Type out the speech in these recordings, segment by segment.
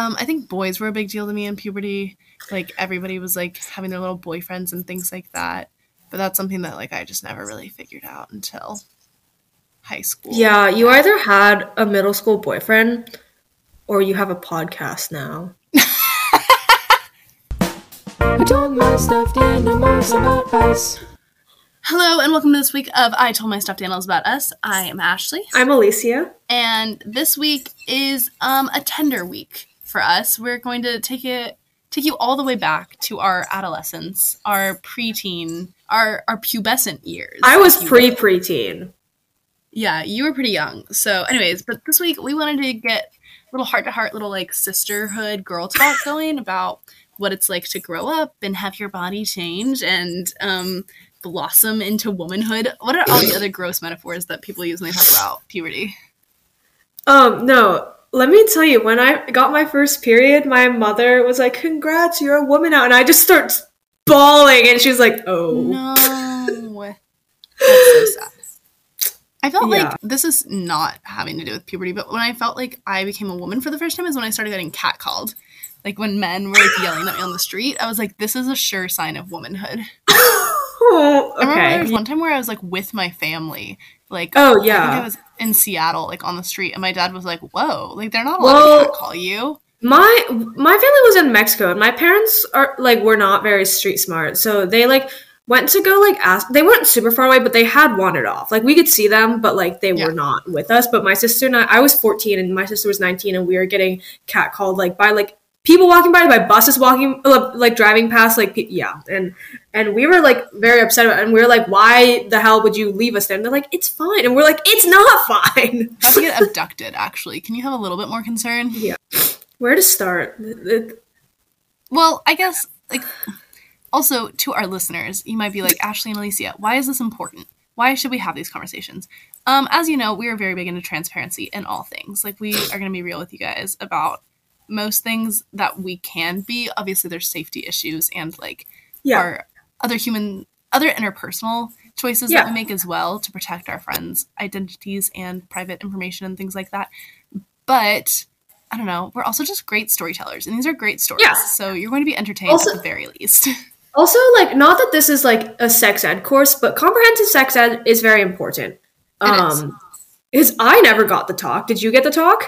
Um, I think boys were a big deal to me in puberty. Like everybody was like having their little boyfriends and things like that. But that's something that like I just never really figured out until high school. Yeah, you either had a middle school boyfriend or you have a podcast now. I told my stuffed animals about us. Hello and welcome to this week of I Told My Stuffed Animals About Us. I am Ashley. I'm Alicia. And this week is um, a tender week for us. We're going to take it take you all the way back to our adolescence, our preteen, our our pubescent years. I was pre preteen. Yeah, you were pretty young. So, anyways, but this week we wanted to get a little heart to heart, little like sisterhood girl talk going about what it's like to grow up and have your body change and um, blossom into womanhood. What are all the other gross metaphors that people use when they talk about puberty? Um, no, let me tell you, when I got my first period, my mother was like, Congrats, you're a woman now. And I just start bawling, and she's like, Oh. No. That's so sad. I felt Yeah. like this is not having to do with puberty, but when I felt like I became a woman for the first time is when I started getting catcalled. Like when men were like yelling at me on the street, I was like, this is a sure sign of womanhood. Oh, I remember there was okay. one time where I was like with my family, like Oh, I think I yeah. was in Seattle, like on the street, and my dad was like, "Whoa, like they're not allowed Well- to call you." My my family was in Mexico, and my parents are like were not very street smart, so they like went to go like ask. They weren't super far away, but they had wandered off. Like we could see them, but like they Yeah. were not with us. But my sister and I, I was fourteen, and my sister was nineteen, and we were getting catcalled like by like people walking by, by buses walking uh, like driving past, like yeah, and and we were like very upset about, it, and we were like, why the hell would you leave us there? And they're like, it's fine, and we're like, it's not fine. About to get abducted. Actually, can you have a little bit more concern? Yeah, where to start? Well, I guess like also to our listeners, you might be like Ashley and Alicia, why is this important? Why should we have these conversations? Um, as you know, we are very big into transparency in all things. Like we are going to be real with you guys about most things that we can be. Obviously, there's safety issues and like Yeah. our other human, other interpersonal choices Yeah. that we make as well to protect our friends' identities and private information and things like that. But I don't know. We're also just great storytellers, and these are great stories. Yeah. So you're going to be entertained Also- at the very least. Also, like, not that this is like a sex ed course, but comprehensive sex ed is very important. It. Um, is I never got the talk. Did you get the talk?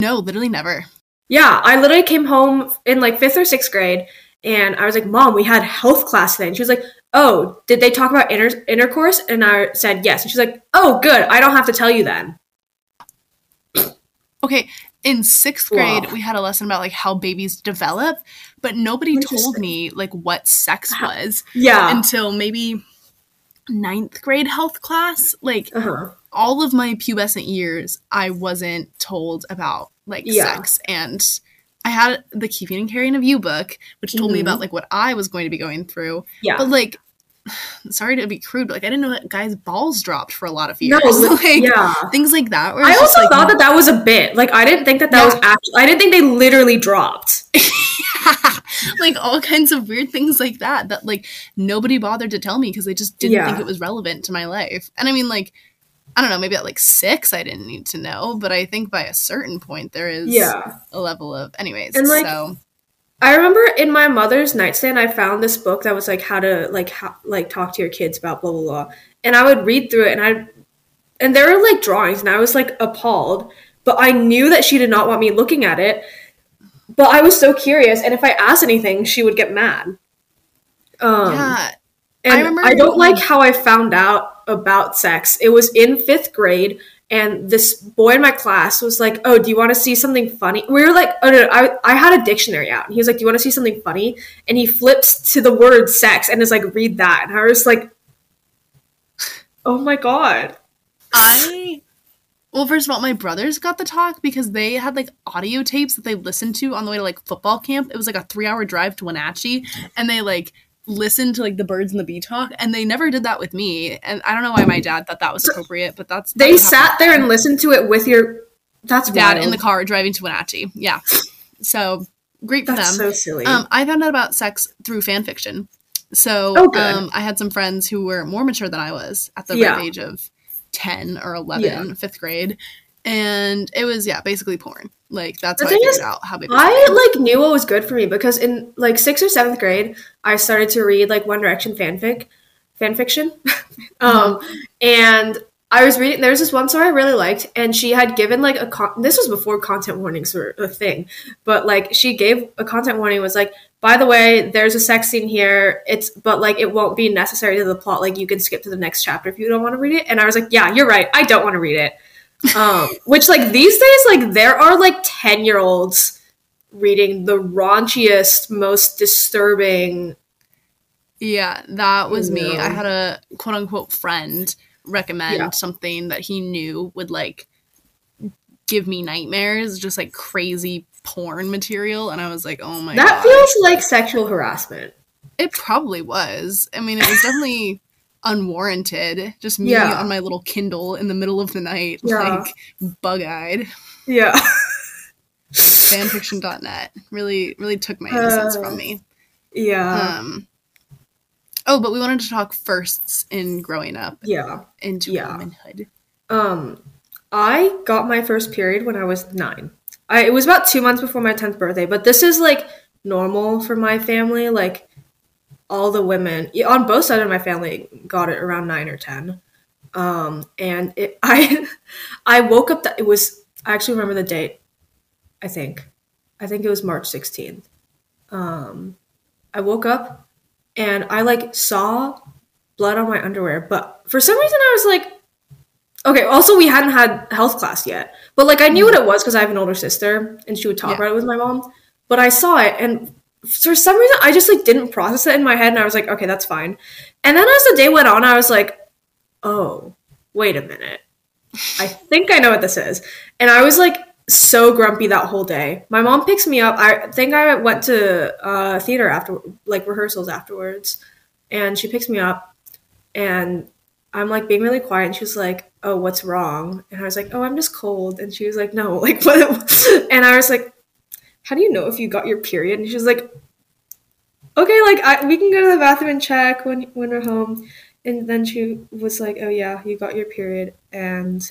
no, literally never. Yeah, I literally came home in like fifth or sixth grade, and I was like, "Mom, we had health class today." And she was like, "Oh, did they talk about inter- intercourse?" And I said, "Yes." And she's like, "Oh, good. I don't have to tell you then." Okay, in sixth grade, Wow. we had a lesson about like how babies develop, but nobody told me like what sex was Yeah. until maybe ninth grade health class. Like uh-huh. all of my pubescent years, I wasn't told about like Yeah. sex and. I had the Keeping and Carrying of You book, which told me Mhm. about like what I was going to be going through. Yeah. But like, sorry to be crude, but like I didn't know that guys' balls dropped for a lot of years. no, like yeah. things like that. I also like, thought that that was a bit. Like, I didn't think that that Yeah. was actually. I didn't think they literally dropped. like all kinds of weird things like that that like nobody bothered to tell me because they just didn't Yeah. think it was relevant to my life. And I mean, like, I don't know, maybe at like six, I didn't need to know, but I think by a certain point there is Yeah. a level of, anyways. And, like, so I remember in my mother's nightstand, I found this book that was like how to like how, like talk to your kids about blah blah blah, and I would read through it, and I and there were like drawings, and I was like appalled, but I knew that she did not want me looking at it, but I was so curious, and if I asked anything, she would get mad. Um, yeah, and I I, don't like how I found out about sex. It was in fifth grade, and this boy in my class was like, "Oh, do you want to see something funny?" We were like, "Oh no!" I I had a dictionary out, and he was like, "Do you want to see something funny?" And he flips to the word "sex" and is like, "Read that," and I was like, "Oh my god!" I. Well, first of all, my brothers got the talk because they had like audio tapes that they listened to on the way to like football camp. It was like a three hour drive to Wenatchee, and they like listened to like the birds and the bee talk, and they never did that with me. And I don't know why my dad thought that was appropriate, but that's They sat there and listened to it with your. That's dad wild. in the car driving to Wenatchee. Yeah, so great for That's them. so silly. Um, I found out about sex through fan fiction. So Oh, um, I had some friends who were more mature than I was at the Yeah. age of 10 or 11, Yeah. fifth grade. And it was, yeah, basically porn. Like that's The how I figured is, out how was. I like knew what was good for me because in like sixth or seventh grade, I started to read like One Direction fanfic, fan fiction, um, and I was reading. There's this one story I really liked, and she had given like a con- this was before content warnings were a thing, but like she gave a content warning was like, by the way, there's a sex scene here. It's but like it won't be necessary to the plot. Like you can skip to the next chapter if you don't want to read it. And I was like, yeah, you're right. I don't want to read it. Um, which like these days, like there are like ten year olds reading the raunchiest, most disturbing. Yeah, that was me. I had a quote unquote friend recommend Yeah. something that he knew would like give me nightmares, just like crazy porn material, and I was like, oh my that god, feels like sexual harassment. it probably was. I mean, it was definitely unwarranted. Just me Yeah. on my little Kindle in the middle of the night, Yeah. like bug eyed. Yeah. Fanfiction.net really, really took my innocence Uh, from me. Yeah. Um. Oh, but we wanted to talk firsts in growing up yeah. into Yeah. womanhood. Um, I got my first period when I was nine. I, it was about two months before my 10th birthday, but this is like normal for my family. Like, all the women on both sides of my family got it around nine or 10. Um, and it, I, I woke up that it was, I actually remember the date. I think, I think it was March 16th. Um, I woke up and I like saw blood on my underwear, but for some reason I was like, Okay. Also, we hadn't had health class yet, but like I knew what it was because I have an older sister, and she would talk Yeah. about it with my mom. But I saw it, and for some reason, I just like didn't process it in my head, and I was like, okay, that's fine. And then as the day went on, I was like, oh, wait a minute, I think I know what this is, and I was like so grumpy that whole day. My mom picks me up. I think I went to uh, theater after, like rehearsals afterwards, and she picks me up, and I'm like being really quiet, and she was like, "Oh, what's wrong?" And I was like, "Oh, I'm just cold." And she was like, "No, like what?" And I was like, "How do you know if you got your period?" And she was like, "Okay, like I, we can go to the bathroom and check when when we're home." And then she was like, "Oh yeah, you got your period," and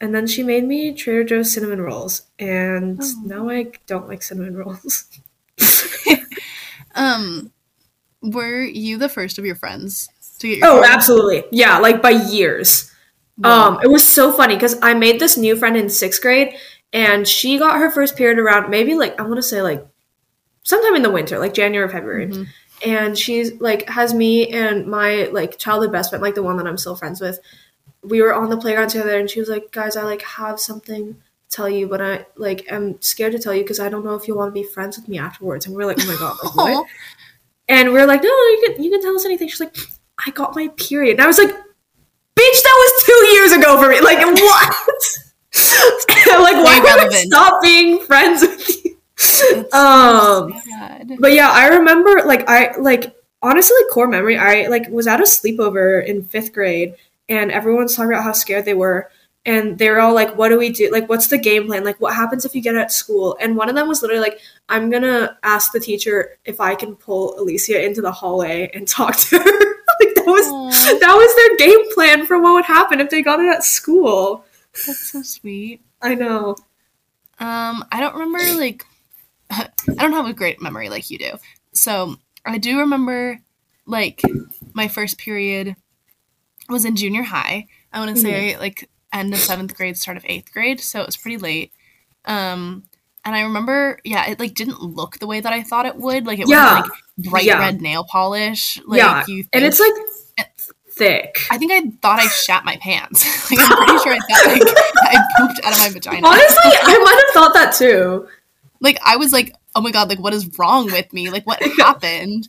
and then she made me Trader Joe's cinnamon rolls, and Oh. now I don't like cinnamon rolls. Um, were you the first of your friends to get your? Oh, period? absolutely, yeah, like by years. Wow. Um, it was so funny because I made this new friend in sixth grade, and she got her first period around maybe like I want to say like sometime in the winter, like January or February. Mhm. And she's like has me and my like childhood best friend, like the one that I'm still friends with. We were on the playground together, and she was like, "Guys, I like have something." to Tell you, but I like am scared to tell you because I don't know if you'll want to be friends with me afterwards. And we are like, oh my god, like, what? And we are like, no, no, you can you can tell us anything. She's like, I got my period. And I was like, bitch, that was two years ago for me. Like, what? like, why would I stop being friends with you? So Um, sad. but yeah, I remember like I like honestly core memory. I like was at a sleepover in fifth grade, and everyone's talking about how scared they were, and they were all like, "What do we do? Like, what's the game plan? Like, what happens if you get at school?" And one of them was literally like, "I'm gonna ask the teacher if I can pull Alicia into the hallway and talk to her." like that was Aw, that was their game plan for what would happen if they got it at school. That's so sweet. I know. Um, I don't remember like I don't have a great memory like you do. So I do remember like my first period was in junior high. I want to say like end of seventh grade, start of eighth grade. So it was pretty late. Um, and I remember, yeah, it like didn't look the way that I thought it would. Like it Yeah. was like bright Yeah. red nail polish. Like yeah, you and it's like thick. I think I thought I shat my pants. like I'm pretty sure I thought like I pooped out of my vagina. Honestly, I might have thought that too. like I was like, oh my god, like what is wrong with me? Like what happened?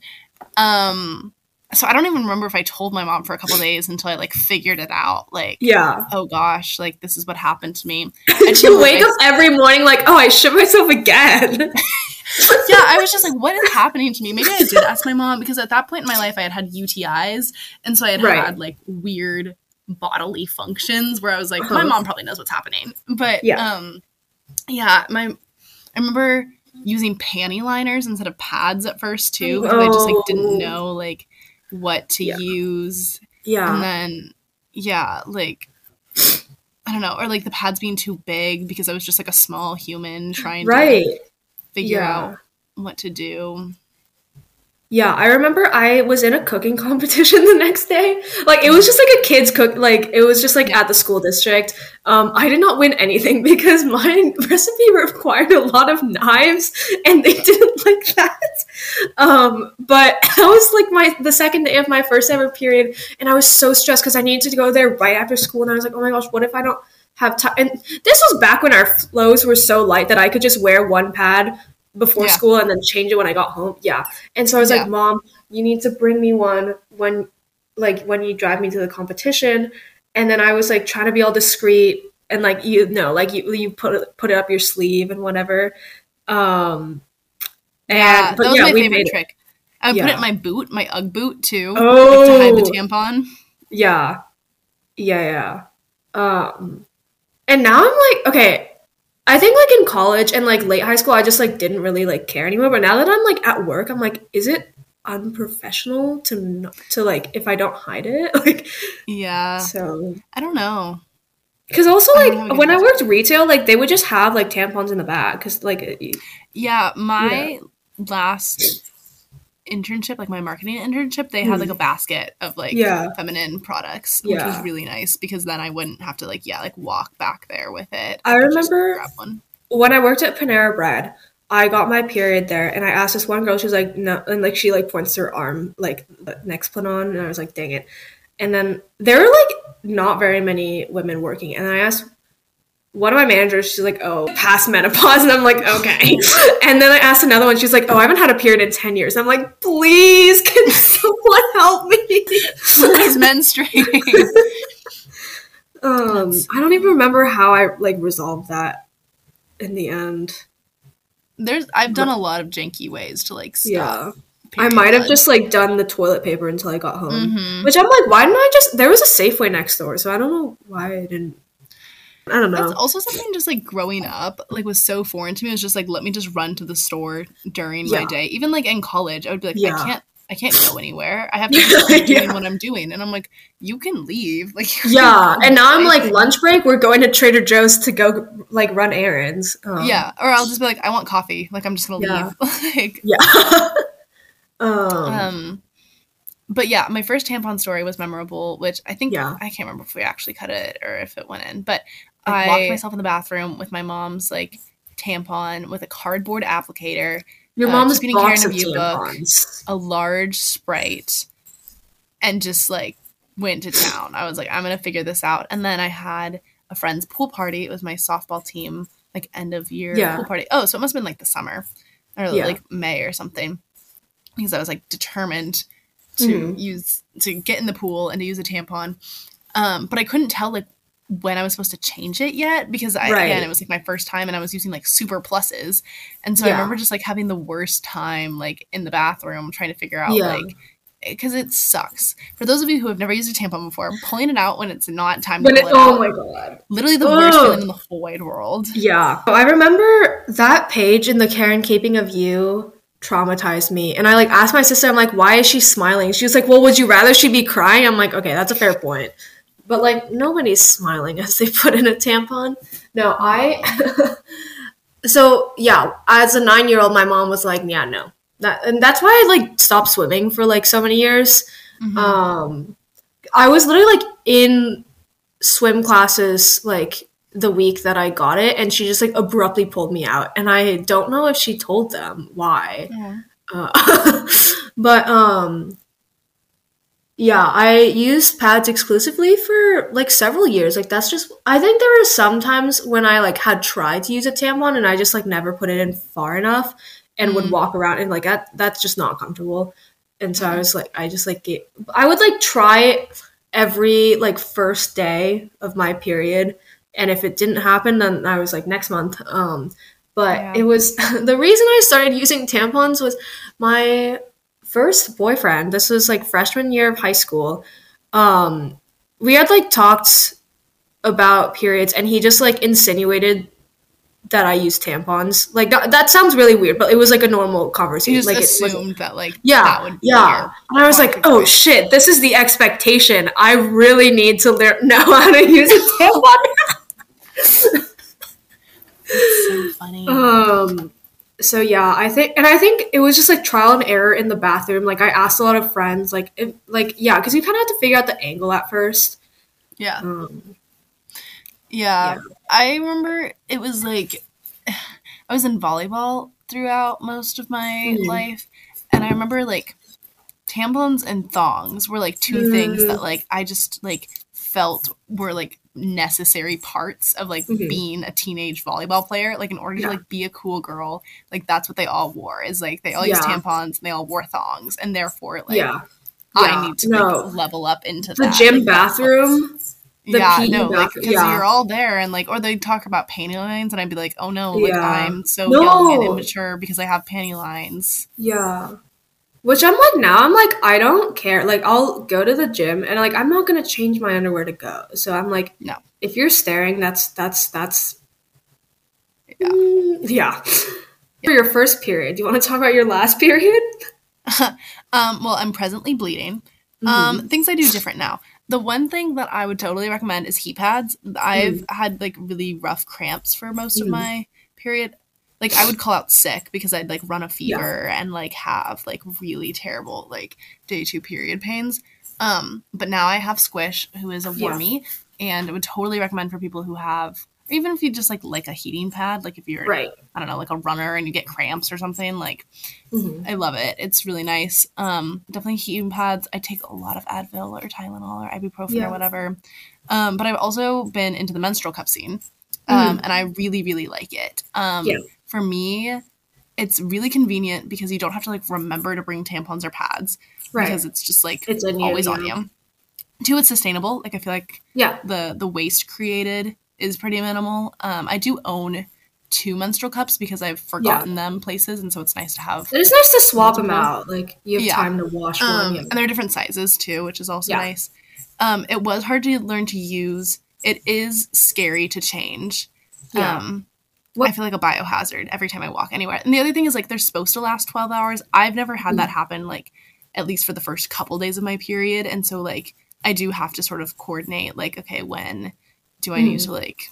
Um so I don't even remember if I told my mom for a couple days until I like figured it out. Like, Yeah. oh gosh, like this is what happened to me. And you wake up every morning like, oh, I shit myself again. yeah, I was just like, what is happening to me? Maybe I did ask my mom because at that point in my life I had had UTIs, and so I had Right. had like weird bodily functions where I was like, Uh-huh. my mom probably knows what's happening. But Yeah. um, yeah, my I remember using panty liners instead of pads at first too because I just like Oh. didn't know like what to Yeah. use, Yeah. and then yeah, like I don't know, or like the pads being too big because I was just like a small human trying right. to figure Yeah. out what to do. Yeah, I remember I was in a cooking competition the next day. Like it was just like a kids cook like it was just like at the school district. Um I did not win anything because my recipe required a lot of knives and they didn't like that. Um but that was like my the second day of my first ever period and I was so stressed cuz I needed to go there right after school and I was like, "Oh my gosh, what if I don't have time?" And this was back when our flows were so light that I could just wear one pad before Yeah. school and then change it when I got home. Yeah. And so I was Yeah. like, Mom, you need to bring me one when like when you drive me to the competition. And then I was like trying to be all discreet and like you know, like you you put it put it up your sleeve and whatever. Um and yeah, that was yeah, my we favorite made it. trick. I would put it in my boot, my UGG boot too, Oh like, to hide the tampon. Yeah. Yeah, yeah. Um and now I'm like, okay, I think like in college and like late high school I just like didn't really like care anymore, but now that I'm like at work, I'm like, is it unprofessional to not, to like if I don't hide it? Like Yeah, so. I don't know. cuz also I don't have a like good when I worked retail, like they would just have like tampons in the bag cuz like it- Yeah, my last internship, like my marketing internship, they had like a basket of like Hmm. Yeah. feminine products, which was really nice because then I wouldn't have to like yeah, like walk back there with it. I remember- when I worked at Panera Bread, I got my period there, and I asked this one girl. She was like, "No," and like she like points her arm, like next plan on, and I was like, "Dang it!" And then there were like not very many women working, and I asked one of my managers. She's like, "Oh, past menopause," and I'm like, "Okay." and then I asked another one. She's like, "Oh, I haven't had a period in ten years." I'm like, "Please, can someone help me?" Someone's menstruating. um, I don't even remember how I like resolved that in the end. There's I've done a lot of janky ways to like stop. Yeah. I might have just like done the toilet paper until I got home. Mhm. Which I'm like, why didn't I just? There was a Safeway next door, so I don't know why I didn't. I don't know. That's also something just like growing up, like was so foreign to me. It was just like let me just run to the store during my day. Even like in college, I would be like, Yeah. I can't I can't go anywhere. I have to keep doing Yeah. what I'm doing. And I'm like, you can leave. Like yeah, and now I'm like Like- lunch break. We're going to Trader Joe's to go like run errands. Um, Yeah. Or I'll just be like, I want coffee. Like I'm just gonna Yeah. leave. like yeah. um, um but yeah, my first tampon story was memorable, which I think Yeah. I can't remember if we actually cut it or if it went in, but I- I locked myself in the bathroom with my mom's like tampon with a cardboard applicator, your uh, mom's box care of book. a large sprite, and just like went to town. I was like, I'm gonna figure this out. And then I had a friend's pool party. It was my softball team, like end of year Yeah. pool party. Oh, so it must have been like the summer or Yeah. like May or something. Because I was like determined to Mhm. use to get in the pool and to use a tampon. Um, but I couldn't tell like when I was supposed to change it yet because I Right. again it was like my first time and I was using like super pluses. And so I remember just like having the worst time like in the bathroom trying to figure out Yeah. like eh, because it sucks. For those of you who have never used a tampon before, pulling it out when it's not time When to pull it oh out, my god. literally the worst feeling in the whole wide world. Yeah. I remember that page in the Care and Keeping of You traumatized me. And I like asked my sister, I'm like, why is she smiling? She was like, well, would you rather she be crying? I'm like, okay, that's a fair point. But like, nobody's smiling as they put in a tampon. No, I. so yeah, as a nine year old, my mom was like, yeah, no. That, and that's why I like stopped swimming for like so many years. Mhm. Um, I was literally like in swim classes like the week that I got it, and she just like abruptly pulled me out, and I don't know if she told them why. Yeah. Uh, but um, yeah, I used pads exclusively for like several years. Like that's just I think there were some times when I like had tried to use a tampon and I just like never put it in far enough and would Mm. walk around and like that that's just not comfortable. And so I was like I just like get, I would like try it every like first day of my period and if it didn't happen then I was like next month um but Yeah. it was the reason I started using tampons was my first boyfriend this was like freshman year of high school um we had like talked about periods and he just like insinuated that I use tampons like that, that sounds really weird but it was like a normal You conversation just like it assumed that like yeah, that would be yeah. And I was like, oh shit, this is the expectation. I really need to learn know how to use a tampon. so funny. Um so yeah, I think and I think it was just like trial and error in the bathroom. Like I asked a lot of friends like if, like yeah, cuz you kind of have to figure out the angle at first. yeah. Um Yeah, Yeah. I remember it was like I was in volleyball throughout most of my Mhm. life, and I remember like tampons and thongs were like 2 things Mhm. that like I just like felt were like necessary parts of like Mhm. being a teenage volleyball player. Like in order Yeah. to like be a cool girl, like that's what they all wore. Is like they all used tampons and they all wore thongs, and therefore like yeah. I need to no. like level up into The that. gym Like, bathroom The yeah, PE no, like because yeah. you're all there and like, or they talk about panty lines, and I'd be like, oh no, like I'm so young and immature because I have panty lines. Yeah. Which I'm like now I'm like I don't care. Like I'll go to the gym and like I'm not gonna change my underwear to go. So I'm like No. If you're staring, that's that's that's Yeah. Mm, yeah. For your first period, do you want to talk about your last period? Um, well, I'm presently bleeding. Mm-hmm. Um, things I do different now. The one thing that I would totally recommend is heat pads. I've Mm. had like really rough cramps for most of Mhm. my period. Like I would call out sick because I'd like run a fever and like have like really terrible like day two period pains. Um, but now I have Squish, who is a Yeah. and I would totally recommend for people who have, even if you just like like a heating pad, like if you're right. I don't know, like a runner and you get cramps or something, like Mhm. I love it. It's really nice. Um, definitely heating pads. I take a lot of Advil or Tylenol or ibuprofen Yeah. or whatever. Um, but I've also been into the menstrual cup scene, um, and I really, really like it. Um, Mm. Yeah. For me, it's really convenient because you don't have to like remember to bring tampons or pads Right. because it's just like It's in you, always on you. Two, it's sustainable. Like I feel like yeah. the the waste created is pretty minimal. Um, I do own two menstrual cups because I've forgotten them places, and so it's nice to have It is nice to swap them out. Like you have Yeah. time to wash um, one. Yeah. and they're different sizes too, which is also Yeah. nice. Um, it was hard to learn to use. It is scary to change. Yeah. Um, What- I feel like a biohazard every time I walk anywhere. And the other thing is like they're supposed to last twelve hours. I've never had Mm. that happen. Like at least for the first couple days of my period, and so like I do have to sort of coordinate. Like okay, when do I need Mm. to like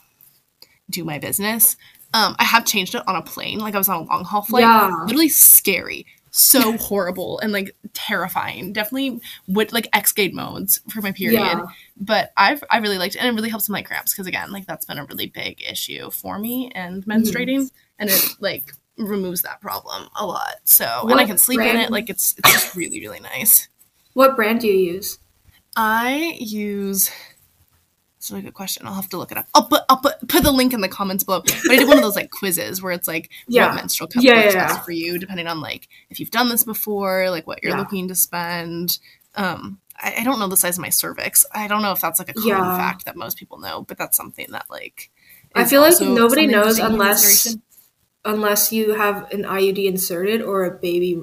do my business? Um, I have changed it on a plane. Like I was on a long haul flight. Yeah. Literally scary. So horrible and like terrifying. Definitely would like X-gate modes for my period. Yeah. But I've I really liked it and it really helps with my cramps because again, like that's been a really big issue for me and menstruating. And it like removes that problem a lot. So and I can sleep in it. Like it's it's just really, really nice. What brand do you use? I use. It's a really good question. I'll have to look it up. I'll put I'll put put the link in the comments below. But I did one of those like quizzes where it's like Yeah. what menstrual cup Yeah, works yeah, best for you, depending on like if you've done this before, like what you're looking to spend. Um, I, I don't know the size of my cervix. I don't know if that's like a common fact that most people know, but that's something that like. I feel like nobody knows unless unless you have an IUD inserted or a baby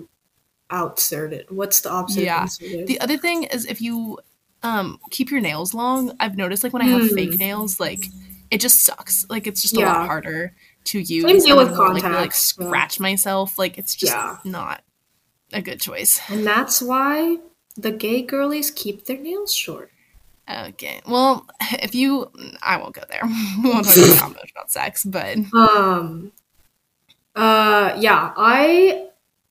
outserted. What's the opposite Yeah. The other thing is if you um keep your nails long, I've noticed like when I have Mm. fake nails, like it just sucks. Like it's just a lot harder to use. Same deal with won't, like, like contacts, yeah. scratch myself. Like it's just Yeah. not a good choice. and that's why the gay girlies keep their nails short. Okay. Well, if you I won't go there. we won't talk about much about sex, but Um uh yeah, I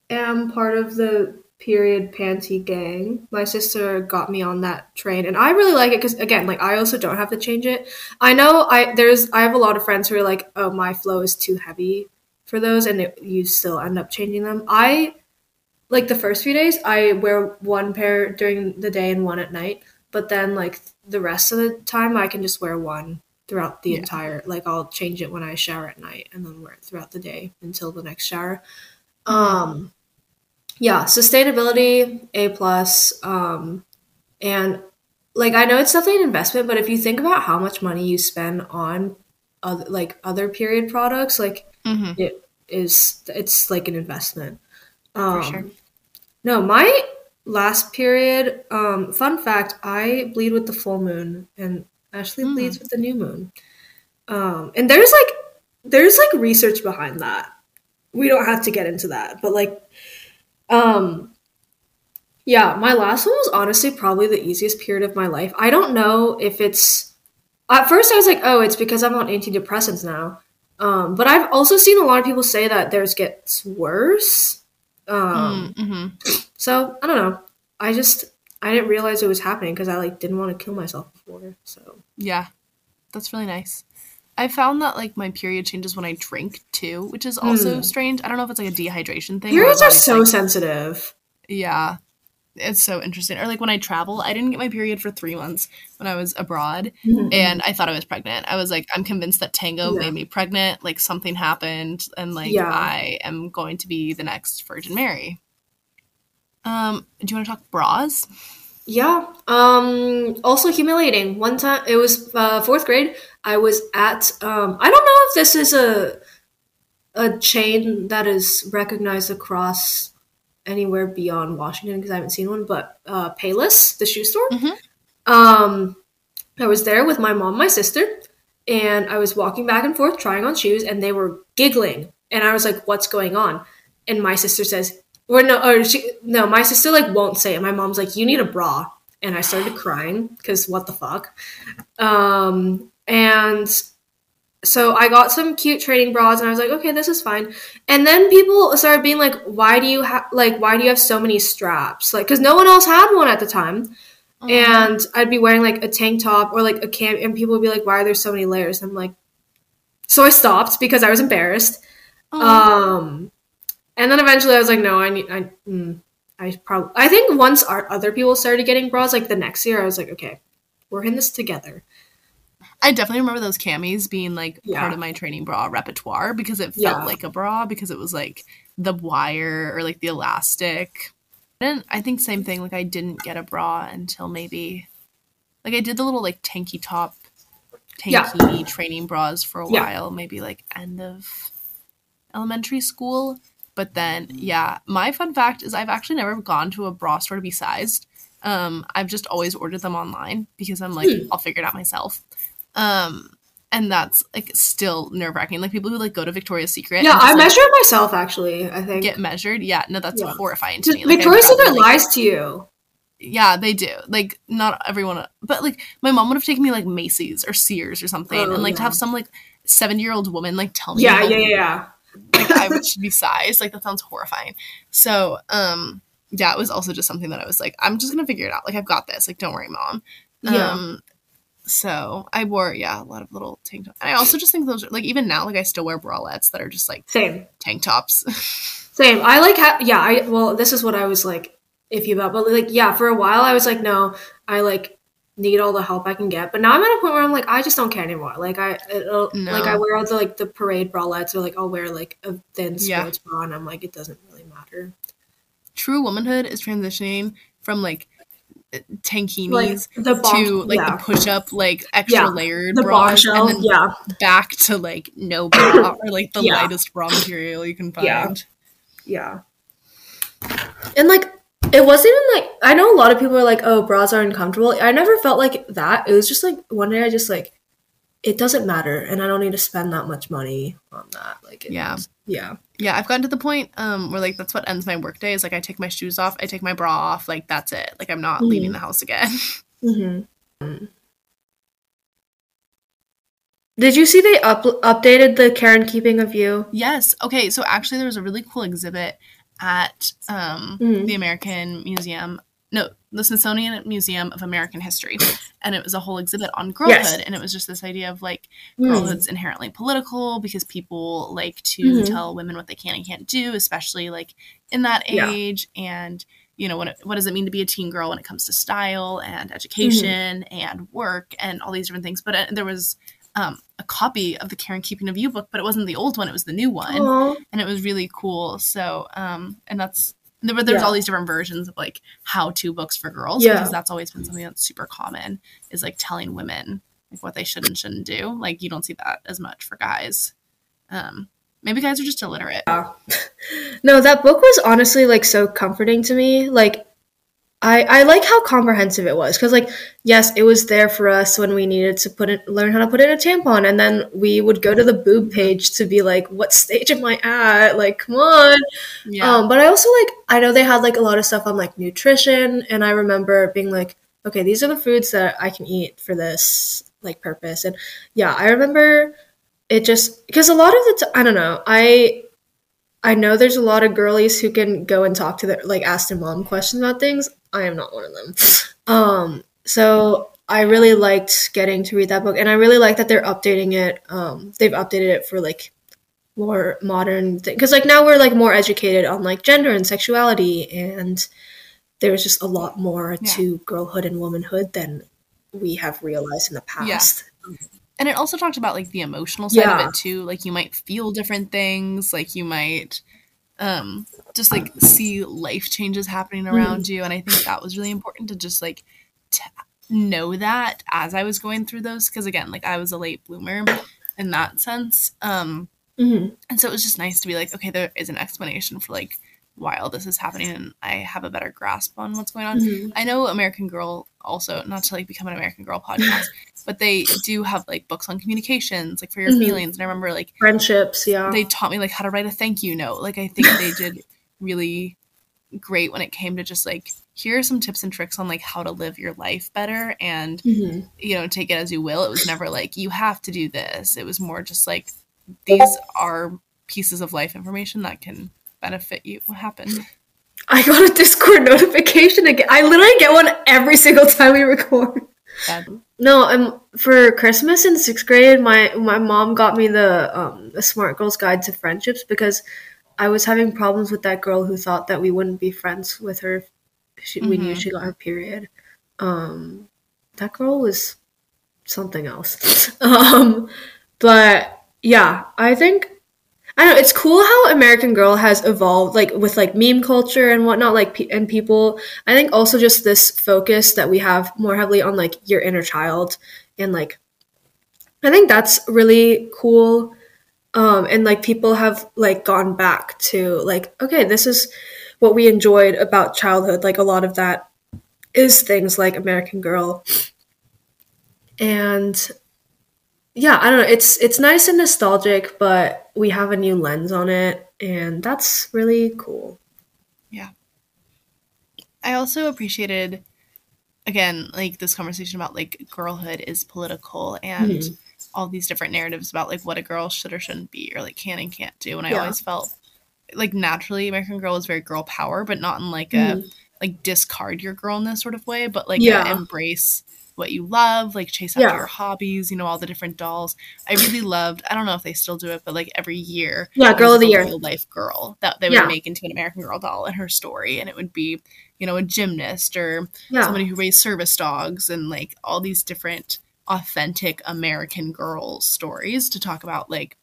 am part of the period panty gang. My sister got me on that train and I really like it cuz again, like I also don't have to change it. I know I there's I have a lot of friends who are like, "Oh, my flow is too heavy for those," and it, you still end up changing them. I like the first few days, I wear one pair during the day and one at night, but then like the rest of the time, I can just wear one throughout the Yeah. entire. Like I'll change it when I shower at night and then wear it throughout the day until the next shower. Um, yeah, sustainability A plus. Um, and like I know it's definitely an investment, but if you think about how much money you spend on other like other period products, like Mhm. it is it's like an investment. Um, for sure. No, my last period. Um, fun fact: I bleed with the full moon, and Ashley Mm. bleeds with the new moon. Um, and there's like there's like research behind that. We don't have to get into that, but like, um, yeah, my last one was honestly probably the easiest period of my life. I don't know if it's at first I was like, oh, it's because I'm on antidepressants now. Um, but I've also seen a lot of people say that theirs gets worse. Um, mm-hmm. so I don't know. I just I didn't realize it was happening because I like didn't want to kill myself before. So Yeah, that's really nice. I found that like my period changes when I drink too, which is also Hmm. strange. I don't know if it's like a dehydration thing. periods are so like- sensitive. yeah, it's so interesting. Or like when I travel, I didn't get my period for three months when I was abroad, and I thought I was pregnant. I was like, I'm convinced that Tango Yeah. made me pregnant. Like something happened, and like Yeah. I am going to be the next Virgin Mary. Um, do you want to talk bras? Yeah. Um also humiliating. One time it was uh, 4th grade. I was at um I don't know if this is a a chain that is recognized across anywhere beyond Washington because I haven't seen one, but uh Payless, the shoe store. Mhm. Um I was there with my mom, and my sister, and I was walking back and forth trying on shoes and they were giggling and I was like what's going on? And my sister says, or no, or she, no, my sister like won't say it. My mom's like, you need a bra, and I started crying because what the fuck. Um, and so I got some cute training bras, and I was like, okay, this is fine. And then people started being like, why do you have like why do you have so many straps? Like, because no one else had one at the time. And I'd be wearing like a tank top or like a cam, and people would be like, "Why are there so many layers?" I'm like, so I stopped because I was embarrassed. Aw. Um, and then eventually I was like, no, I need, I, mm, I probably, I think once our other people started getting bras, like the next year, I was like, okay, we're in this together. I definitely remember those camis being like Yeah. part of my training bra repertoire because it felt Yeah. like a bra because it was like the wire or like the elastic. And I think same thing. Like I didn't get a bra until maybe like I did the little like tanky top, Yeah. training bras for a while, maybe like end of elementary school. But then, yeah, my fun fact is I've actually never gone to a bra store to be sized. Um, I've just always ordered them online because I'm like, Hmm. I'll figure it out myself. Um, and that's like still nerve wracking. Like people who like go to Victoria's Secret, Yeah, just, I like, measure myself actually. I think get measured. Yeah, no, that's Yeah. horrifying to me. Like, Victoria's Secret like- lies to you. yeah, they do. Like not everyone, but like my mom would have taken me like Macy's or Sears or something, Oh, and like to have some like seventy year old woman like tell me, Yeah, yeah, yeah, yeah. like I should be sized. Like that sounds horrifying. So, um, yeah, it was also just something that I was like, I'm just gonna figure it out. Like I've got this. Like don't worry, mom. Yeah. Um, so I wore yeah a lot of little tank tops, and I also just think those are like even now like I still wear bralettes that are just like Same, tank tops. same. I like, ha- yeah. I well, this is what I was like iffy about, but like, yeah, for a while I was like, no, I like need all the help I can get. But now I'm at a point where I'm like, I just don't care anymore. Like I, it'll, No. like I wear all the like the parade bralettes, or like I'll wear like a thin Yeah. sports bra, and I'm like, it doesn't really matter. True womanhood is transitioning from like tankinis Like the bomb, to like yeah. the push up like extra Yeah, layered the bras, bombshell, and then yeah, back to like no bra or like the Yeah. lightest bra material you can find. Yeah. yeah. And like, it wasn't even like I know a lot of people are like, oh, bras are uncomfortable. I never felt like that. It was just like one day I just like, it doesn't matter, and I don't need to spend that much money on that. Like, it Yeah. was- yeah, Yeah, I've gotten to the point um where like that's what ends my workday is like I take my shoes off, I take my bra off, like that's it. Like I'm not Mhm. leaving the house again. mm-hmm. Did you see they up- updated the Care and Keeping of You? yes. Okay, so actually there was a really cool exhibit at um Mhm. the American Museum. No, the Smithsonian Museum of American History. And it was a whole exhibit on girlhood Yes. and it was just this idea of like Mm. girlhood's inherently political because people like to Mhm. tell women what they can and can't do, especially like in that Yeah. age. And you know, what it, what does it mean to be a teen girl when it comes to style and education and work and all these different things? But uh, there was um, a copy of the Care and Keeping of You book, but it wasn't the old one; it was the new one, Aw. and it was really cool. So, um, and that's there, were- there's Yeah. all these different versions of like how-to books for girls Yeah. because that's always been something that's super common is like telling women like what they should and shouldn't do. Like you don't see that as much for guys. Um, maybe guys are just illiterate. No, that book was honestly like so comforting to me. Like I I like how comprehensive it was cuz like yes, it was there for us when we needed to put it learn how to put in a tampon and then we would go to the boob page to be like what stage am I at? Like come on. Yeah, Um but I also like I know they had like a lot of stuff on like nutrition and I remember being like okay, these are the foods that I can eat for this like purpose. And yeah, I remember it just because a lot of the t- I don't know I I know there's a lot of girlies who can go and talk to their like ask their mom questions about things. I am not one of them. Um, so I really liked getting to read that book, and I really like that they're updating it. Um, they've updated it for like more modern things. because like now we're like more educated on like gender and sexuality, and there's just a lot more Yeah. to girlhood and womanhood than we have realized in the past. And it also talked about like the emotional side Yeah. of it too like you might feel different things like you might um just like see life changes happening around you and i think that was really important to just like t- know that as i was going through those because again like i was a late bloomer in that sense um Mhm. and so it was just nice to be like okay there is an explanation for like why all this is happening and i have a better grasp on what's going on Mhm. I know American Girl also, not to like become an American Girl podcast, but they do have like books on communications, like for your Mhm. feelings. And I remember like Friendships, yeah. they taught me like how to write a thank you note. Like I think they did really great when it came to just like here are some tips and tricks on like how to live your life better and Mhm. you know take it as you will. It was never like you have to do this. It was more just like these are pieces of life information that can benefit you. What happened? I got a Discord notification again. I literally get one every single time we record. No, um, for Christmas in sixth grade, my my mom got me the um the Smart Girls Guide to Friendships because I was having problems with that girl who thought that we wouldn't be friends with her. if She, We knew Mhm. she got her period. Um, that girl was something else. um, but yeah, I think I don't know. It's cool how American Girl has evolved, like with like meme culture and whatnot. Like, pe- and people. I think also just this focus that we have more heavily on like your inner child and like. I think that's really cool. Um, and like people have like gone back to like okay, this is what we enjoyed about childhood. Like a lot of that is things like American Girl, and yeah, I don't know. It's it's nice and nostalgic, but we have a new lens on it, and that's really cool. Yeah. I also appreciated again like this conversation about like girlhood is political and Mhm. all these different narratives about like what a girl should or shouldn't be or like can and can't do and I Yeah. always felt like naturally American Girl was very girl power but not in like a Mhm. like discard your girlness sort of way but like Yeah. embrace what you love like chase after Yeah. your hobbies you know all the different dolls I really loved I don't know if they still do it but like every year Yeah, Girl of the Year. real life girl that they would Yeah. make into an American Girl doll and her story and it would be you know a gymnast or Yeah, somebody who raised service dogs and like all these different authentic American girl stories to talk about like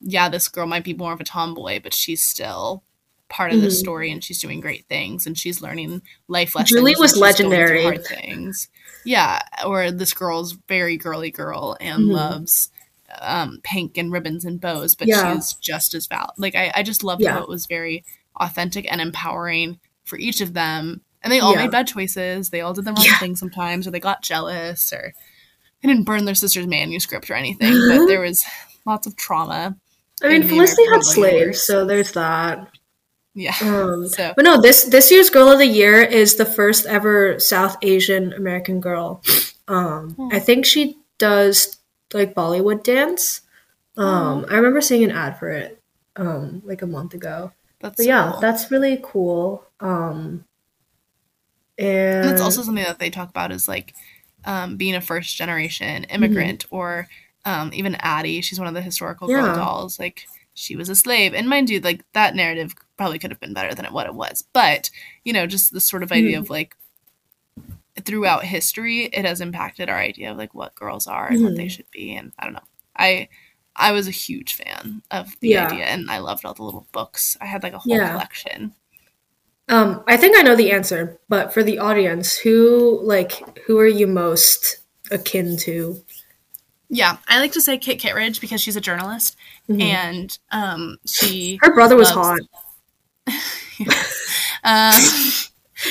yeah this girl might be more of a tomboy but she's still part of the Mhm. story and she's doing great things and she's learning life lessons Julie was she's going through legendary. hard things yeah or this girl's very girly girl and Mhm. loves um pink and ribbons and bows but Yeah. she's just as valid like I, I just loved Yeah. how it was very authentic and empowering for each of them and they all Yeah. made bad choices they all did the wrong thing sometimes or they got jealous or they didn't burn their sister's manuscript or anything but there was lots of trauma I mean Felicity had Girl of the Year. slaves, so there's that. Yeah Um, so but no, this this year's Girl of the Year is the first ever South Asian American girl. Um, Hmm. I think she does like Bollywood dance. Oh. Um, I remember seeing an ad for it um, like a month ago. that's But yeah, cool. that's really cool. Um, and that's also something that they talk about is like um, being a first generation immigrant or um, even Addy. She's one of the historical girl dolls. Like she was a slave, and mind you, like that narrative probably could have been better than it what it was. But you know, just the sort of idea Mhm. of like throughout history, it has impacted our idea of like what girls are and what they Mhm. should be. And I don't know, I. I was a huge fan of the Yeah. idea, and I loved all the little books. I had like a whole Yeah. collection. Um, I think I know the answer, but for the audience, who like who are you most akin to? Yeah, I like to say Kit Kittredge because she's a journalist, Mhm. and um, she Her brother was loves- hot. um,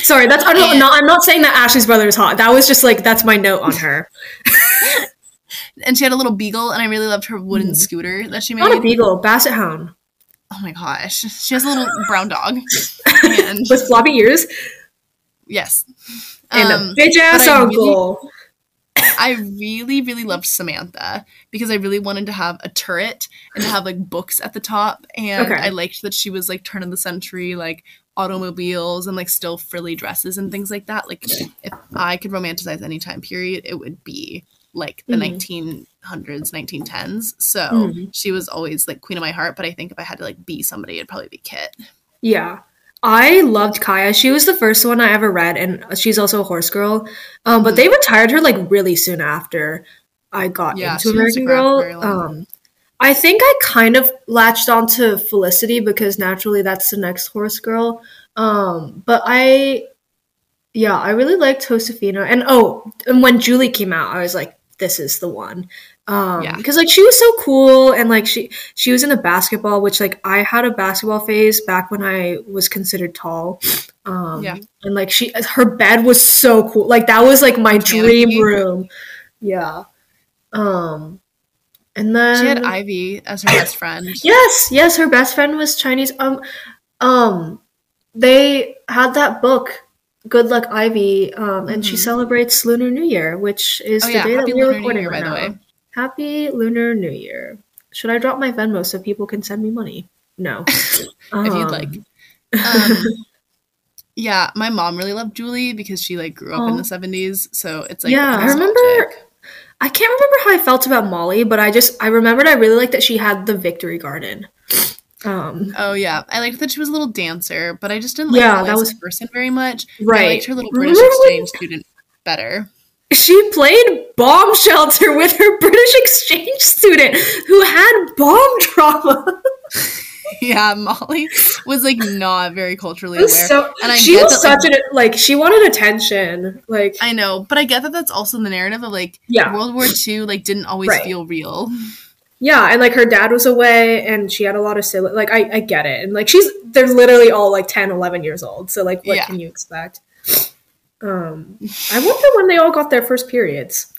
Sorry, that's I don't no, I'm not saying that Ashley's brother is hot. That was just like that's my note on her. and she had a little beagle, and I really loved her wooden Mhm. scooter that she made. Not a beagle, basset hound Oh my gosh, she has a little brown dog, and with floppy ears yes, and Um, a bitch ass I really- uncle. I really, really loved Samantha because I really wanted to have a turret and to have like books at the top. And Okay. I liked that she was like turn of the century, like automobiles and like still frilly dresses and things like that. Like if I could romanticize any time period, it would be like the Mhm. 1900s, 1910s. So Mhm. she was always like queen of my heart. But I think if I had to like be somebody, it'd probably be Kit. Yeah. I loved Kaya. She was the first one I ever read, and she's also a horse girl. Um, but they retired her like really soon after I got Yeah, into American Girl. for very long. Um, I think I kind of latched onto Felicity because naturally that's the next horse girl. Um, but I, yeah, I really liked Josefina. And oh, and when Julie came out, I was like, this is the one. Um, Yeah. because like she was so cool and like she she was in the basketball, which like I had a basketball phase back when I was considered tall. Um, Yeah. and like she her bed was so cool. Like that was like my dream room. Yeah. Um, and then She had Ivy as her best friend. Yes, yes, her best friend was Chinese. Um, um, they had that book, Good Luck Ivy, um, and she Mhm. celebrates Lunar New Year, which is Oh the yeah, day happy that we're Lunar New recording Year, right by the now. way. Happy Lunar New Year. Should I drop my Venmo so people can send me money? No, If you'd like. Um, Um, yeah, my mom really loved Julie because she like grew up in the seventies, so it's like Yeah, I remember- I can't remember how I felt about Molly, but I just I remembered I really liked that she had the Victory Garden. Um, Oh yeah, I liked that she was a little dancer, but I just didn't like Yeah, that was- person very much. Right, I liked her little British Remember when- exchange student better. She played bomb shelter with her British exchange student who had bomb trauma. yeah, Molly was like not very culturally aware. so- and I she was that, such a like she wanted attention. Like I know, but I get that that's also in the narrative of like Yeah. World War II like didn't always Right. feel real. yeah, and like her dad was away and she had a lot of siblings. Like I, I get it. And like she's they're literally all like 10, 11 years old. So like what Yeah. can you expect? Um I wonder when they all got their first periods.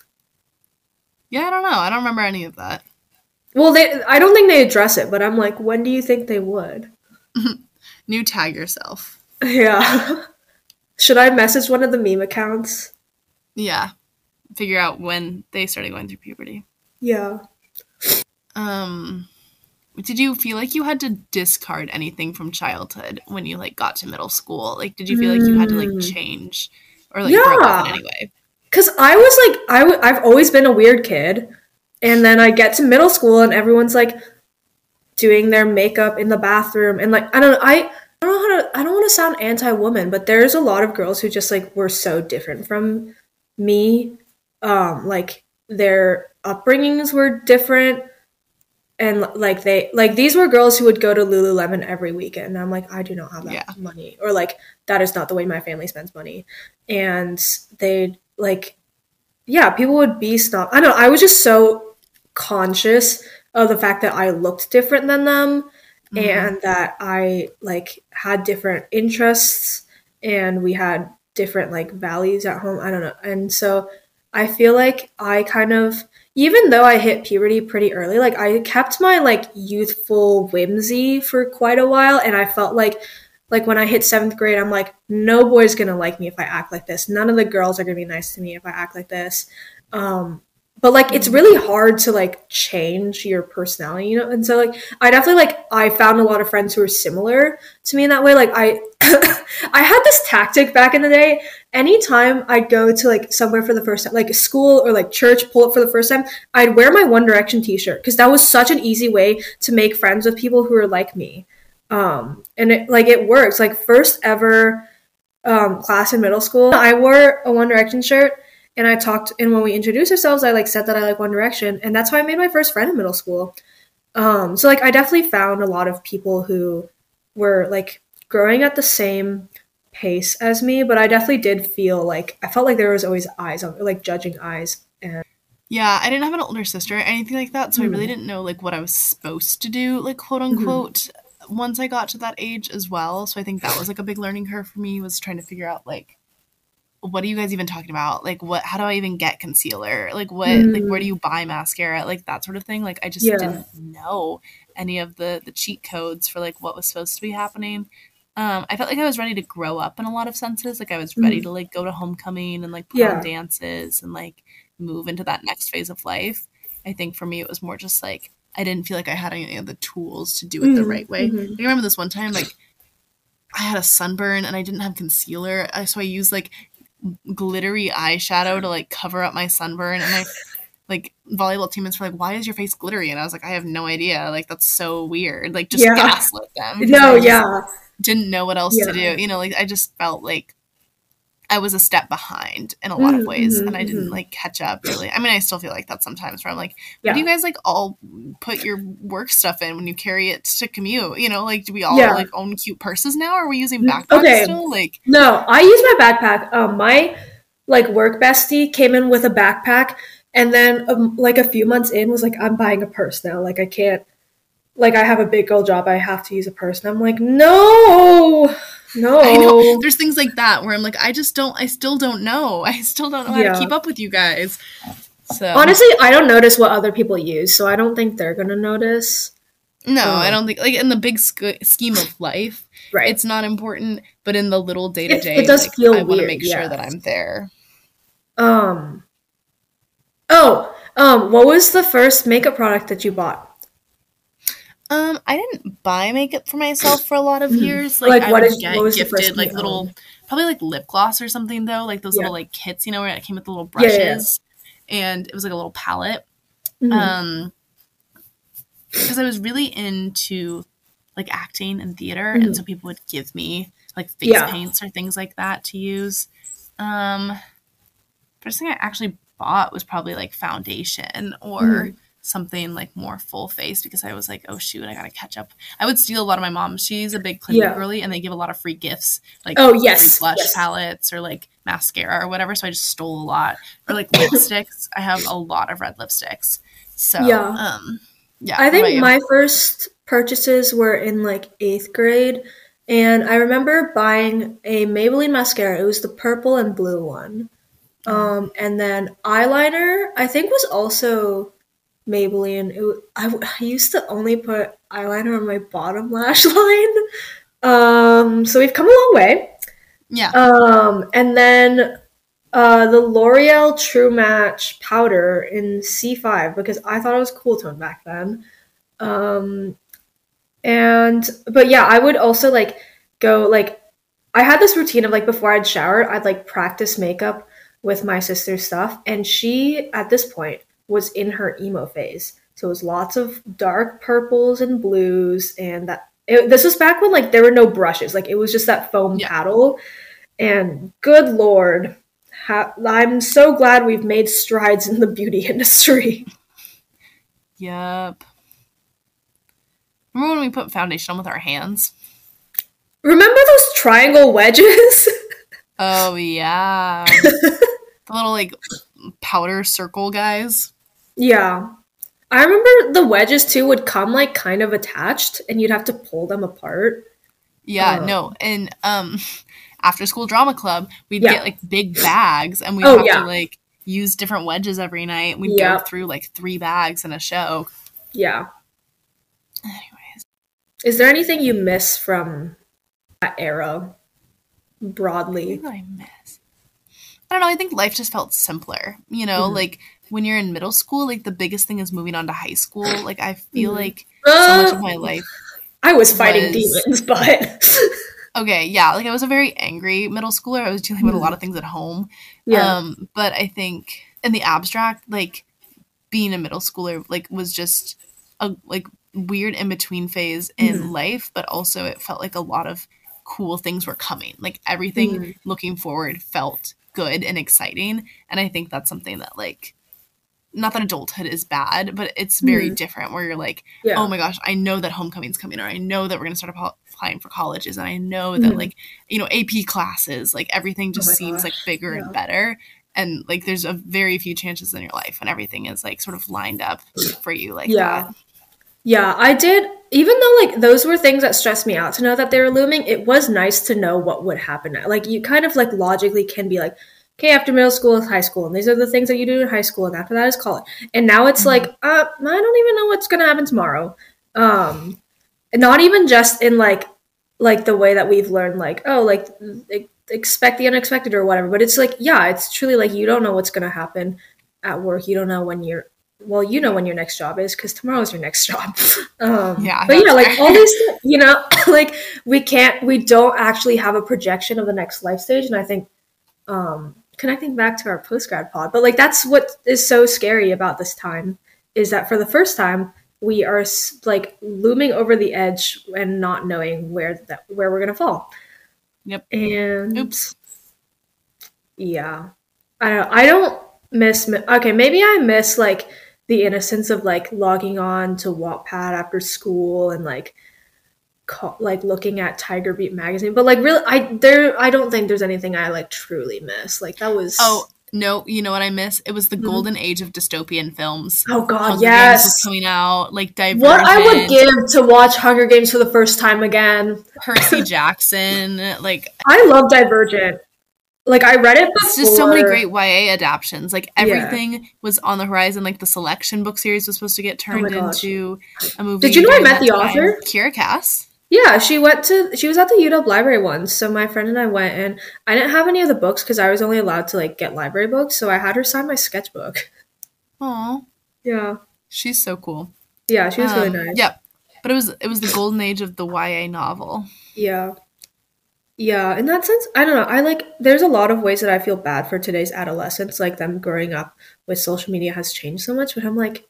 Yeah, I don't know. I don't remember any of that. Well, they I don't think they address it, but I'm like when do you think they would? New tag yourself. Yeah. Should I message one of the meme accounts? Yeah. Figure out when they started going through puberty. Yeah. Um did you feel like you had to discard anything from childhood when you like got to middle school? Like did you feel like you had to like Mm. change or like up in Yeah. any way? Cause I was like, I w- I've always been a weird kid, and then I get to middle school and everyone's like doing their makeup in the bathroom, and like I don't know, I, I don't know how to, I don't want to sound anti-woman, but there's a lot of girls who just like were so different from me, um, like their upbringings were different, and like they like these were girls who would go to Lululemon every weekend, and I'm like, I do not have that Yeah. money, or like that is not the way my family spends money, and they like yeah, people would be snob. I don't know. I was just so conscious of the fact that I looked different than them Mm-hmm. and that I like had different interests and we had different like values at home. I don't know. And so I feel like I kind of even though I hit puberty pretty early, like I kept my like youthful whimsy for quite a while and I felt like like when I hit seventh grade, I'm like, no boy's gonna like me if I act like this. None of the girls are gonna be nice to me if I act like this. Um, but like, it's really hard to like change your personality, you know. And so like, I definitely like I found a lot of friends who were similar to me in that way. Like I, I had this tactic back in the day. Anytime I'd go to like somewhere for the first time, like school or like church, pull up for the first time, I'd wear my One Direction T-shirt because that was such an easy way to make friends with people who were like me um and it like it works like first ever um class in middle school i wore a one direction shirt and i talked and when we introduced ourselves i like said that i like one direction and that's how i made my first friend in middle school um so like i definitely found a lot of people who were like growing at the same pace as me but i definitely did feel like i felt like there was always eyes on like judging eyes and Yeah, I didn't have an older sister or anything like that, so I Mm. really didn't know like what I was supposed to do, like quote Mm-hmm. unquote, once I got to that age as well. So I think that was like a big learning curve for me was trying to figure out like what are you guys even talking about? Like what how do I even get concealer? Like what like where do you buy mascara? Like that sort of thing. Like I just Yeah. didn't know any of the the cheat codes for like what was supposed to be happening. um, I felt like I was ready to grow up in a lot of senses. Like I was ready Mhm. to like go to homecoming and like put Yeah. on dances and like move into that next phase of life. I think for me it was more just like I didn't feel like I had any of the tools to do it the Mhm, right way. mhm. I remember this one time like I had a sunburn and I didn't have concealer, so I used like glittery eyeshadow to like cover up my sunburn and my like volleyball teammates were like, "Why is your face glittery?" And I was like, "I have no idea. Like that's so weird. Like just Yeah. gaslit them." No, yeah. didn't know what else to do. You know, like I just felt like I was a step behind in a lot of ways, mhm, and I didn't mhm. like catch up really. I mean, I still feel like that sometimes. Where I'm like, Yeah. do you guys like all put your work stuff in when you carry it to commute? You know, like do we all Yeah. like own cute purses now? Or are we using backpacks okay. still? Like, No, I use my backpack. Um, my like work bestie came in with a backpack, and then um, like a few months in was like, "I'm buying a purse now. Like I can't, like I have a big girl job. I have to use a purse." And I'm like, "No, no." I know there's things like that where I'm like, I just don't. I still don't know. I still don't know how Yeah. to keep up with you guys. So Honestly, I don't notice what other people use, so I don't think they're gonna notice. no, um, I don't think like in the big sc- scheme of life. Right. it's not important, but in the little day to day, it does feel I want to make yeah. sure that I'm there. um. Oh, um, what was the first makeup product that you bought? Um, I didn't buy makeup for myself for a lot of years. Like, Like, I what would is- get what was gifted like little, probably like lip gloss or something though, like those Yeah. little like kits, you know, where it came with the little Yeah, yeah, brushes, yeah. and it was like a little palette. Mhm. Um, because I was really into like acting and theater, Mhm. and so people would give me like face paints or things like that to use. Um, first thing I actually bought was probably like foundation or Mhm. Something like more full face because I was like, oh shoot, I gotta catch up. I would steal a lot of my mom. She's a big Clinique Yeah. girly, and they give a lot of free gifts, like Oh, free yes, blush yes. palettes or like mascara or whatever. So I just stole a lot. Or like lipsticks. I have a lot of red lipsticks. So Yeah. um, yeah. I think my first purchases were in like eighth grade, and I remember buying a Maybelline mascara. It was the purple and blue one. Um, and then eyeliner, I think was also Maybelline. It, I, I used to only put eyeliner on my bottom lash line. Um, so we've come a long way. yeah. Um, and then uh, the L'Oreal True Match powder in C5 because I thought it was cool tone back then. Um, and but yeah, I would also like go like I had this routine of like before I'd shower, I'd like practice makeup with my sister's stuff, and she at this point was in her emo phase. So it was lots of dark purples and blues, and that it, this was back when like there were no brushes, like it was just that foam Yeah. paddle. And good lord, ha- I'm so glad we've made strides in the beauty industry. Yep. Remember when we put foundation on with our hands? Remember those triangle wedges? Oh yeah. the little like powder circle guys. Yeah. I remember the wedges too would come like kind of attached and you'd have to pull them apart. Yeah, Uh. no. And um after school drama club, we'd Yeah. get like big bags and we'd Oh, have yeah. to like use different wedges every night. We'd Yeah. go through like three bags in a show. Yeah. Anyways. Is there anything you miss from that era broadly? did I miss? I don't know, I think life just felt simpler. You know, Mhm. like when you're in middle school, like the biggest thing is moving on to high school. Like I feel Mhm. like so much of my life I was fighting was- demons, but okay yeah like i was a very angry middle schooler i was dealing with a lot of things at home yeah. um but i think in the abstract like being a middle schooler like was just a like weird in between phase in Mhm. life but also it felt like a lot of cool things were coming like everything Mhm. looking forward felt good and exciting and i think that's something that like not that adulthood is bad but it's very Mhm. different where you're like yeah. oh my gosh, I know that homecoming's coming, or I know that we're gonna start applying for colleges, and I know that Mhm. like you know AP classes, like everything just my seems like bigger yeah. and better, and like there's a very few chances in your life when everything is like sort of lined up for you like Yeah. that. Yeah, I did. Even though like those were things that stressed me out to know that they were looming, it was nice to know what would happen. Like you kind of like logically can be like, okay, after middle school is high school, and these are the things that you do in high school, and after that is college. And now it's like, uh, I don't even know what's gonna happen tomorrow. Um, not even just in like like the way that we've learned like oh like expect the unexpected or whatever but it's like yeah it's truly like you don't know what's going to happen at work you don't know when you're well you know when your next job is because tomorrow's your next job um Yeah, but yeah like all these you know like we can't we don't actually have a projection of the next life stage and i think um connecting back to our post grad pod but like that's what is so scary about this time is that for the first time we are like looming over the edge and not knowing where that where we're gonna fall Yep. and Oops. yeah i don't i don't miss okay maybe i miss like the innocence of like logging on to wattpad after school and like like looking at tiger beat magazine but like really i there i don't think there's anything i like truly miss like that was Oh no, you know what I miss? It was the Mhm. golden age of dystopian films. oh god Hunger Games was yes coming out, like Divergent, what i would give to watch hunger games for the first time again Percy Jackson, like i love divergent like i read it before. it's just so many great YA adaptions. Like Yeah. everything was on the horizon. Like the selection book series was supposed to get Oh turned gosh. into a movie. Did you know I met the time. author? Kiera Cass. Yeah, she went to she was at the UW library once. So my friend and I went and I didn't have any of the books because I was only allowed to like get library books. So I had her sign my sketchbook. Oh, Yeah. she's so cool. Yeah, she was really Um, nice. Yeah, but it was it was the golden age of the YA novel. Yeah. Yeah, in that sense, I don't know. I like there's a lot of ways that I feel bad for today's adolescents, like them growing up with social media has changed so much, but I'm like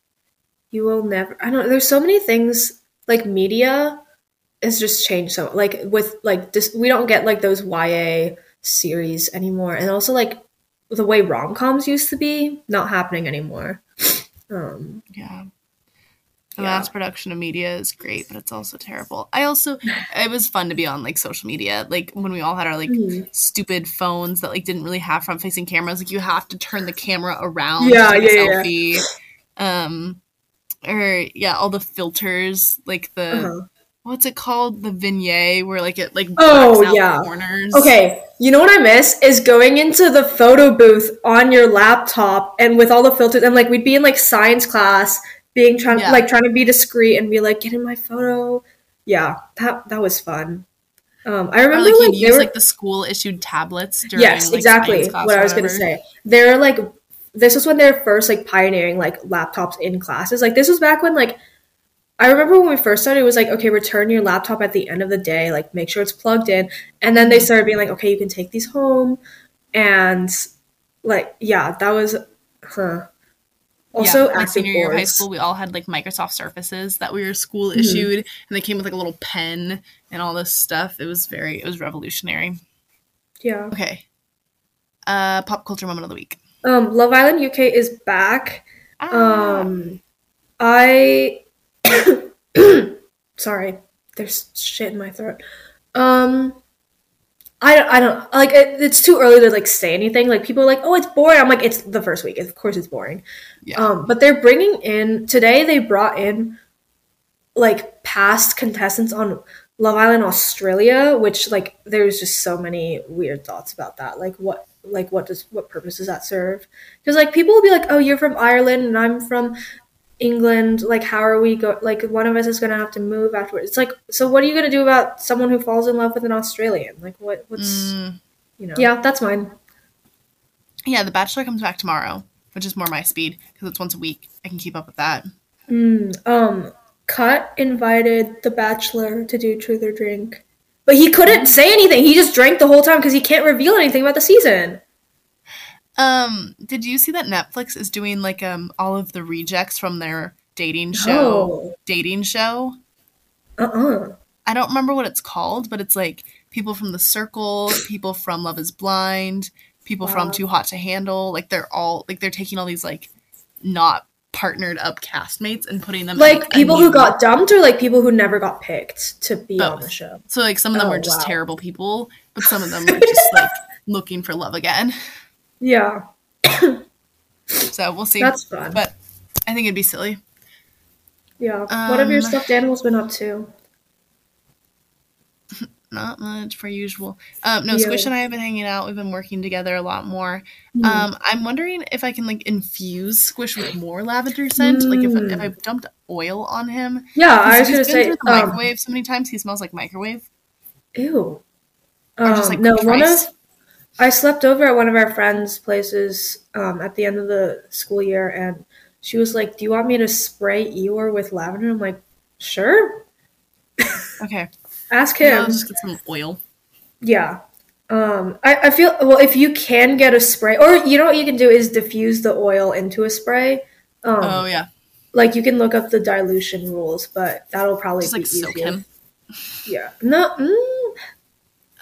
you will never I don't there's so many things like media has just changed so like with like this we don't get like those YA series anymore and also like the way rom-coms used to be not happening anymore. Um Yeah. The Yeah. mass production of media is great, but it's also terrible. I also it was fun to be on like social media, like when we all had our like Mhm. stupid phones that like didn't really have front facing cameras. Like you have to turn the camera around Yeah, yeah, yeah. Um or yeah, all the filters, like the uh-huh. What's it called? The vignette where like it like Oh, yeah. corners. Okay, you know what I miss is going into the photo booth on your laptop and with all the filters and like we'd be in like science class being trying Yeah. like trying to be discreet and be like get in my photo. Yeah, that that was fun. Um, I Or remember like like, you they use were, like the school issued tablets during yes, like, exactly what I was gonna say. They're like this was when they're first like pioneering like laptops in classes. Like this was back when like I remember when we first started, it was like, okay, return your laptop at the end of the day, like make sure it's plugged in. And then they Mm-hmm. started being like, okay, you can take these home. And like, yeah, that was huh. Also yeah, active senior year of high school, we all had like Microsoft Surfaces that we were school Mhm. issued, and they came with like a little pen and all this stuff. It was very, it was revolutionary. Yeah. Okay, uh, pop culture moment of the week. Um, Love Island UK is back. Ah, Um, I sorry, there's shit in my throat. Um, I don't, I don't like it, it's too early to like say anything. Like people are like, oh, it's boring. I'm like, it's the first week. Of course, it's boring. yeah, Um, but they're bringing in today. They brought in like past contestants on Love Island Australia, which like there's just so many weird thoughts about that. Like what like what does what purpose does that serve? Because like people will be like, oh, you're from Ireland and I'm from England. Like how are we go? Like one of us is gonna have to move afterwards. It's like so. What are you gonna do about someone who falls in love with an Australian? Like what? What's Mm, you know? Yeah, that's mine. yeah. The Bachelor comes back tomorrow, which is more my speed because it's once a week. I can keep up with that. Mm, um, Cut invited The Bachelor to do Truth or Drink, but he couldn't say anything. He just drank the whole time because he can't reveal anything about the season. Um, did you see that Netflix is doing like um all of the rejects from their dating show? No. Dating show. Uh uh I don't remember what it's called, but it's like people from The Circle, people from Love Is Blind, people from Too Hot to Handle. Like they're all like they're taking all these like not partnered up castmates and putting them in, Like people who got dumped or like people who never got picked to be on the show. so like some of them Oh, were just wow. terrible people, but some of them were just like looking for love again. Yeah, So we'll see. that's fun. but I think it'd be silly. yeah. what have your Um, stuffed animals been up to? Not much per usual. Um, no, Yeah. Squish and I have been hanging out. We've been working together a lot more. Hmm. Um, I'm wondering if I can like infuse Squish with more lavender scent. Like if, Mm. if I dumped oil on him. yeah, I was gonna say. through the Um, microwave so many times. He smells like microwave. Ew. Or just, like, Um, no, one of I slept over at one of our friends' places um, at the end of the school year, and she was like, "Do you want me to spray Eeyore with lavender?" I'm like, "Sure." Okay. Ask him. I'll just get some oil. Yeah. Um, I, I feel well if you can get a spray, or you know what you can do is diffuse the oil into a spray. Um, oh yeah. like you can look up the dilution rules, but that'll probably Just be like soak him. Yeah. No. Mm,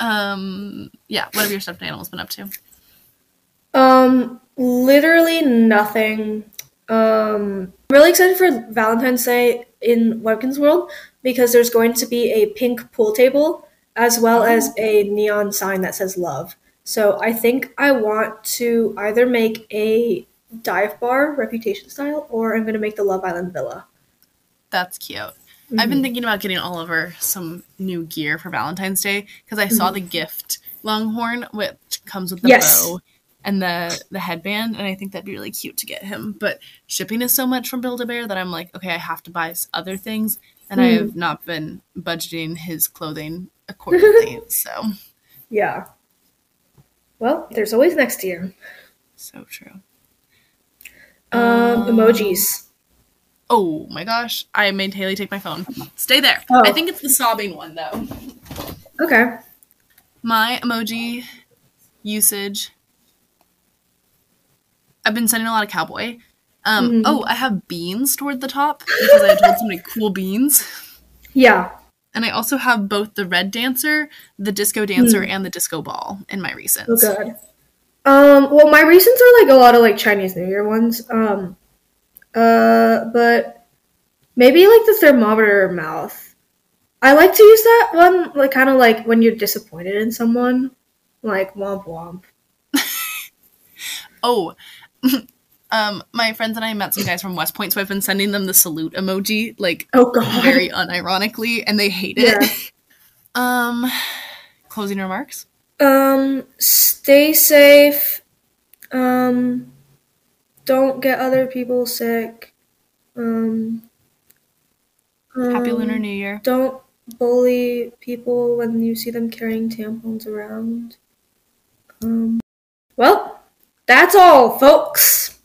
Um. Yeah. What have your stuffed animals been up to? Um, literally nothing. Um, I'm really excited for Valentine's Day in Webkinz World because there's going to be a pink pool table as well as a neon sign that says love. So I think I want to either make a dive bar reputation style or I'm going to make the Love Island villa. That's cute. I've been mm-hmm. thinking about getting Oliver some new gear for Valentine's Day because I saw mm-hmm. the gift Longhorn, which comes with the Yes. bow and the the headband, and I think that'd be really cute to get him. But shipping is so much from Build a Bear that I'm like, okay, I have to buy other things, and I have mm-hmm. not been budgeting his clothing accordingly. so Yeah. Well, there's always next year. so true. Um, um emojis. Oh my gosh, I made Haley take my phone. Stay there. Oh. I think it's the sobbing one though. Okay. My emoji usage. I've been sending a lot of cowboy. Um, Mhm. Oh, I have beans toward the top because I told so many cool beans. Yeah. And I also have both the red dancer, the disco dancer, and the disco ball in my recents. Oh god. Um, well my recents are like a lot of like Chinese New Year ones. Um uh but maybe like the thermometer mouth. I like to use that one like kind of like when you're disappointed in someone. Like womp womp. Oh, um, my friends and I met some guys from West Point, so I've been sending them the salute emoji, like Oh god. very unironically, and they hate it. um, closing remarks. Um stay safe. Um don't get other people sick. Um Happy um, Lunar New Year. Don't bully people when you see them carrying tampons around. Um, well, that's all, folks.